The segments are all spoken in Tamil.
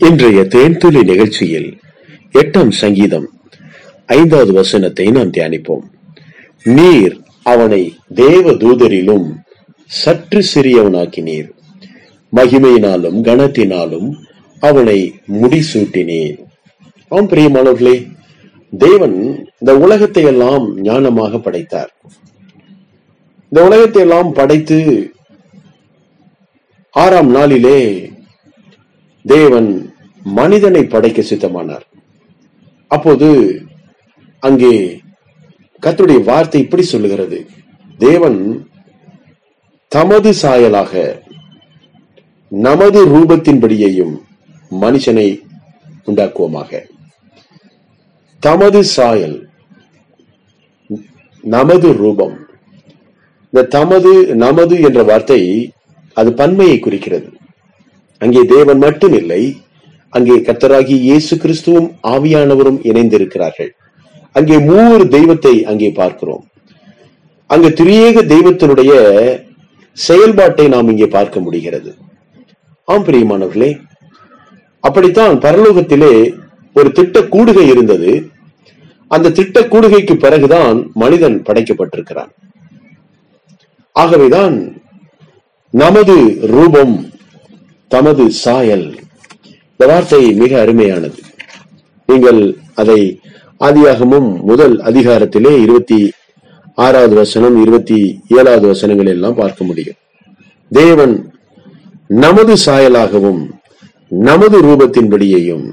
இன்றைய தேன்துளி நிகழ்ச்சியில் எட்டாம் சங்கீதம் ஐந்தாவது வசனத்தை நாம் தியானிப்போம். நீர் அவனை தேவ தூதரிலும் சற்று சிறியவனாக்கினீர். மகிமையினாலும் கனத்தினாலும் அவனை முடிசூட்டினீர். ஆம் பிரியமானவர்களே தேவன் இந்த உலகத்தை எல்லாம் ஞானமாக படைத்தார். இந்த உலகத்தை எல்லாம் படைத்து ஆறாம் நாளிலே தேவன் மனிதனை படைக்க சித்தமானார். அப்போது அங்கே கத்துடைய வார்த்தை இப்படி சொல்லுகிறது. தேவன் தமது சாயலாக நமது ரூபத்தின்படியையும் மனுஷனை உண்டாக்குவோமாக. தமது சாயல் நமது ரூபம் இந்த தமது நமது என்ற வார்த்தை அது பன்மையை குறிக்கிறது. அங்கே தேவன் மட்டும் இல்லை அங்கே கத்தராகி இயேசு கிறிஸ்துவும் ஆவியானவரும் இணைந்திருக்கிறார்கள். அங்கே மூவர் தெய்வத்தை அங்கே பார்க்கிறோம். அங்கு திரியேக தெய்வத்தினுடைய செயல்பாட்டை நாம் இங்கே பார்க்க முடிகிறது. ஆம் பிரியமானவர்களே அப்படித்தான் பரலோகத்திலே ஒரு திட்ட கூடுகை இருந்தது. அந்த திட்ட கூடுகைக்கு பிறகுதான் மனிதன் படைக்கப்பட்டிருக்கிறான். ஆகவேதான் நமது ரூபம் தமது சாயல். இந்த வார்த்தை மிக அருமையானது. நீங்கள் அதை ஆதியாகமும் முதல் அதிகாரத்திலே இருபத்தி ஆறாவது வசனம் இருபத்தி ஏழாவது வசனங்கள் எல்லாம் பார்க்க முடியும். தேவன் நமது சாயலாகவும் நமது ரூபத்தின்படியையும்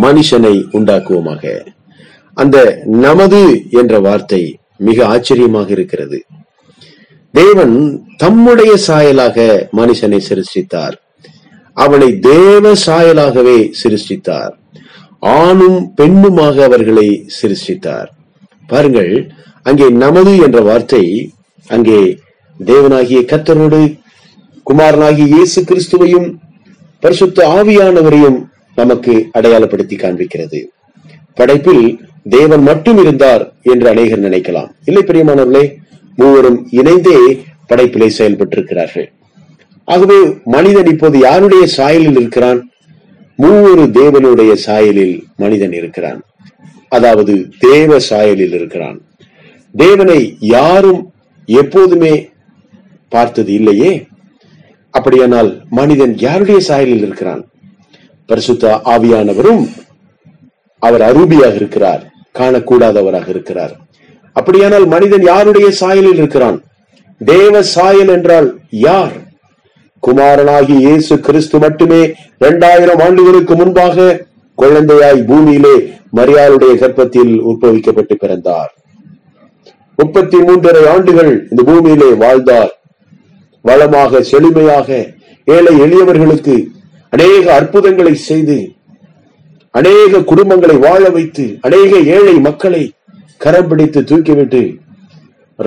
மனுஷனை உண்டாக்குவோமாக. அந்த நமது என்ற வார்த்தை மிக ஆச்சரியமாக இருக்கிறது. தேவன் தம்முடைய சாயலாக மனுஷனை சிருஷ்டித்தார். அவனை தேவ சாயலாகவே சிருஷ்டித்தார். ஆணும் பெண்ணுமாக அவர்களை சிருஷ்டித்தார். பாருங்கள் அங்கே நமது என்ற வார்த்தை அங்கே தேவனாகிய கத்தரோடு குமாரனாகிய இயேசு கிறிஸ்துவையும் பரிசுத்த ஆவியானவரையும் நமக்கு அடையாளப்படுத்தி காண்பிக்கிறது. படைப்பில் தேவன் மட்டும் இருந்தார் என்று அநேகர் நினைக்கலாம். இல்லை பிரியமானவர்களே மூவரும் இணைந்தே படைப்பிலே செயல்பட்டிருக்கிறார்கள். ஆகவே மனிதன் இப்போது யாருடைய சாயலில் இருக்கிறான்? மூவொரு தேவனுடைய சாயலில் மனிதன் இருக்கிறான். அதாவது தேவ சாயலில் இருக்கிறான். தேவனை யாரும் எப்போதுமே பார்த்தது இல்லையே? அப்படியானால் மனிதன் யாருடைய சாயலில் இருக்கிறான்? பரிசுத்த ஆவியானவரும் அவர் அரூபியாக இருக்கிறார் காணக்கூடாதவராக இருக்கிறார். அப்படியானால் மனிதன் யாருடைய சாயலில் இருக்கிறான்? தேவ சாயல் என்றால் யார்? குமாரனாகி இயேசு கிறிஸ்து மட்டுமே இரண்டாயிரம் ஆண்டுகளுக்கு முன்பாக குழந்தையாய் பூமியிலே மரியாளுடைய கர்ப்பத்தில் உற்பவிக்கப்பட்டு பிறந்தார். முப்பத்தி மூன்றரை ஆண்டுகள் இந்த பூமியிலே வாழ்ந்தார். வளமாக செழுமையாக ஏழை எளியவர்களுக்கு அநேக அற்புதங்களை செய்து அநேக குடும்பங்களை வாழ வைத்து அநேக ஏழை மக்களை கரம் பிடித்து தூக்கிவிட்டு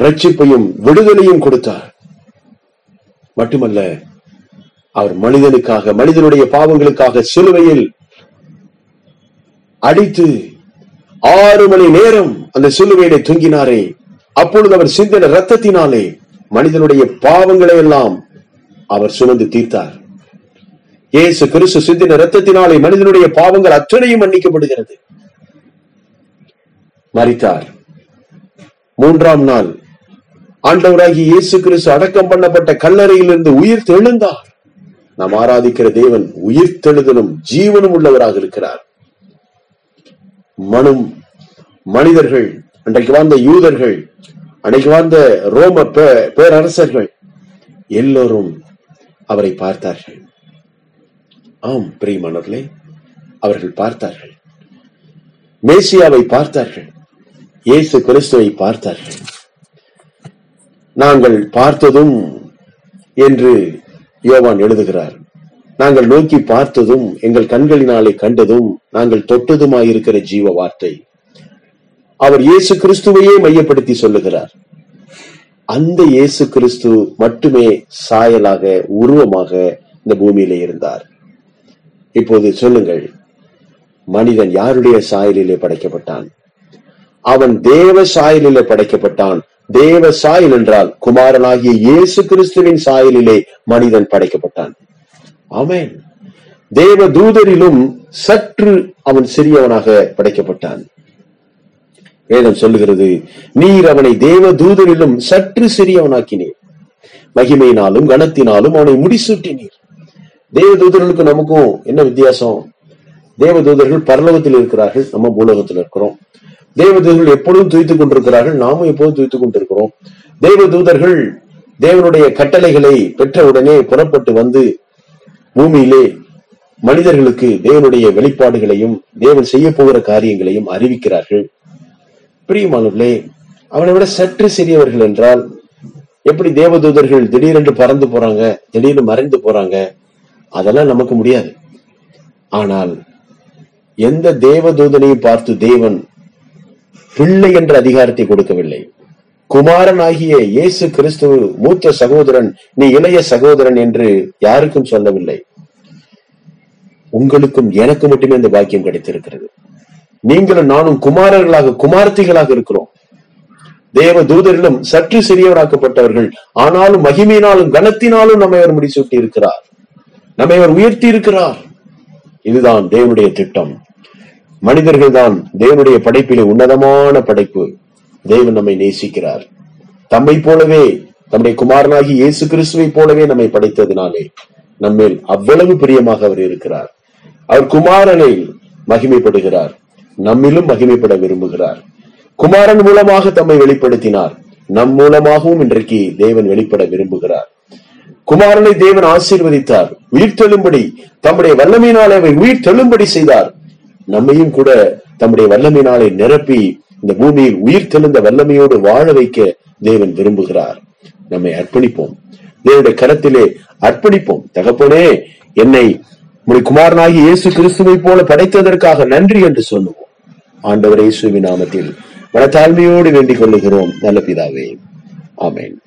ரட்சிப்பையும் விடுதலையும் கொடுத்தார். மட்டுமல்ல அவர் மனிதனுக்காக மனிதனுடைய பாவங்களுக்காக சிலுவையில் அடித்து ஆறு மணி நேரம் அந்த சிலுவையிலே தூங்கினாரே. அப்பொழுது அவர் சிந்தின ரத்தத்தினாலே மனிதனுடைய பாவங்களை எல்லாம் அவர் சுமந்து தீர்த்தார். இயேசு கிறிஸ்து சிந்தின ரத்தத்தினாலே மனிதனுடைய பாவங்கள் அத்தனையும் மன்னிக்கப்படுகிறது. மறித்தார் மூன்றாம் நாள் ஆண்டவராகி இயேசு கிறிஸ்து அடக்கம் பண்ணப்பட்ட கல்லறையிலிருந்து உயிர் தெழுந்தார். நாம் ஆராதிக்கிற தேவன் உயிர் தெழுதலும் ஜீவனும் உள்ளவராக இருக்கிறார். மனும் மனிதர்கள் அன்றைக்கு வாழ்ந்த யூதர்கள் அன்றைக்கு வாழ்ந்த ரோம பேரரசர்கள் எல்லோரும் அவரை பார்த்தார்கள். ஆம் பிரியமானவர்களே அவர்கள் பார்த்தார்கள். மேசியாவை பார்த்தார்கள். இயேசு கிறிஸ்துவை பார்த்தார்கள் நாங்கள் பார்த்ததும் என்று யோவான் எழுதுகிறார். நாங்கள் நோக்கி பார்த்ததும் எங்கள் கண்களினாலே கண்டதும் நாங்கள் தொட்டதுமாயிருக்கிற ஜீவ வார்த்தை அவர் இயேசு கிறிஸ்துவையே மையப்படுத்தி சொல்லுகிறார். அந்த இயேசு கிறிஸ்து மட்டுமே சாயலாக உருவமாக இந்த பூமியிலே இருந்தார். இப்போது சொல்லுங்கள் மனிதன் யாருடைய சாயலிலே படைக்கப்பட்டான்? அவன் தேவ சாயலிலே படைக்கப்பட்டான். தேவ சாயல் என்றால் குமாரனாகிய இயேசு கிறிஸ்துவின் சாயலிலே மனிதன் படைக்கப்பட்டான். அவன் தேவ தூதரிலும் சற்று அவன் சிறியவனாக படைக்கப்பட்டான். வேதம் சொல்லுகிறது நீர் அவனை தேவ தூதரிலும் சற்று சிறியவனாக்கினீர். மகிமையினாலும் கனத்தினாலும் அவனை முடிசூட்டினீர். தேவ தூதர்களுக்கும் நமக்கும் என்ன வித்தியாசம்? தேவ தூதர்கள் பரலோகத்தில் இருக்கிறார்கள் நம்ம பூலோகத்தில் இருக்கிறோம். தேவ தூதர்கள் எப்பொழுதும் துய்த்துக் கொண்டிருக்கிறார்கள் நாமும் எப்போதும் துய்த்துக் கொண்டிருக்கிறோம். தேவ தூதர்கள் தேவனுடைய கட்டளைகளை பெற்றவுடனே புறப்பட்டு வந்து பூமியிலே மனிதர்களுக்கு தேவனுடைய வெளிப்பாடுகளையும் தேவன் செய்ய போகிற காரியங்களையும் அறிவிக்கிறார்கள். பிரியமானவர்களே அவனை விட சற்று சிறியவர்கள் என்றால் எப்படி தேவதூதர்கள் திடீரென்று பறந்து போறாங்க திடீர்னு மறைந்து போறாங்க அதெல்லாம் நமக்கு முடியாது. ஆனால் எந்த தேவதூதனையும் பார்த்து தேவன் பிள்ளை என்ற அதிகாரத்தை கொடுக்கவில்லை. குமாரன் ஆகிய இயேசு கிறிஸ்து மூத்த சகோதரன் நீ இளைய சகோதரன் என்று யாருக்கும் சொல்லவில்லை. உங்களுக்கும் எனக்கு மட்டுமே இந்த பாக்கியம் கிடைத்திருக்கிறது. நீங்களும் நானும் குமாரர்களாக குமார்த்திகளாக இருக்கிறோம். தேவ தூதரிலும் சற்று சிறியவராக்கப்பட்டவர்கள் ஆனாலும் மகிமையினாலும் கனத்தினாலும் நம்மை அவர் முடிசூட்டி இருக்கிறார் நம்மை அவர் உயர்த்தி இருக்கிறார் இதுதான் தேவனுடைய திட்டம். மனிதர்கள் தான் தேவனுடைய படைப்பிலே உன்னதமான படைப்பு. தேவன் நம்மை நேசிக்கிறார். தம்மை போலவே நம்முடைய குமாரனாகி இயேசு கிறிஸ்துவை போலவே நம்மை படைத்ததினாலே நம்மேல் அவ்வளவு பிரியமாக அவர் இருக்கிறார். அவர் குமாரனை மகிமைப்படுகிறார். நம்மிலும் மகிமைப்பட விரும்புகிறார். குமாரன் மூலமாக தம்மை வெளிப்படுத்தினார். நம் மூலமாகவும் இன்றைக்கு தேவன் வெளிப்பட விரும்புகிறார். குமாரனை தேவன் ஆசீர்வதித்தார். உயிர் தெழும்படி தம்முடைய வல்லமையினால் அவை உயிர் தெழும்படி செய்தார். நம்மையும் கூட தம்முடைய வல்லமையினாலே நிரப்பி இந்த பூமியில் உயிர் தெளிந்த வல்லமையோடு வாழ வைக்க தேவன் விரும்புகிறார். நம்மை அர்ப்பணிப்போம். தேவனுடைய கரத்திலே அர்ப்பணிப்போம். தகப்பனே என்னை உம்முடைய குமாரனாகி இயேசு கிறிஸ்துவை போல படைத்ததற்காக நன்றி என்று சொல்லுவோம். ஆண்டவர் இயேசுவின் நாமத்தில் மனத்தாழ்மையோடு வேண்டிக் கொள்ளுகிறோம். நல்ல பிதாவே. ஆமேன்.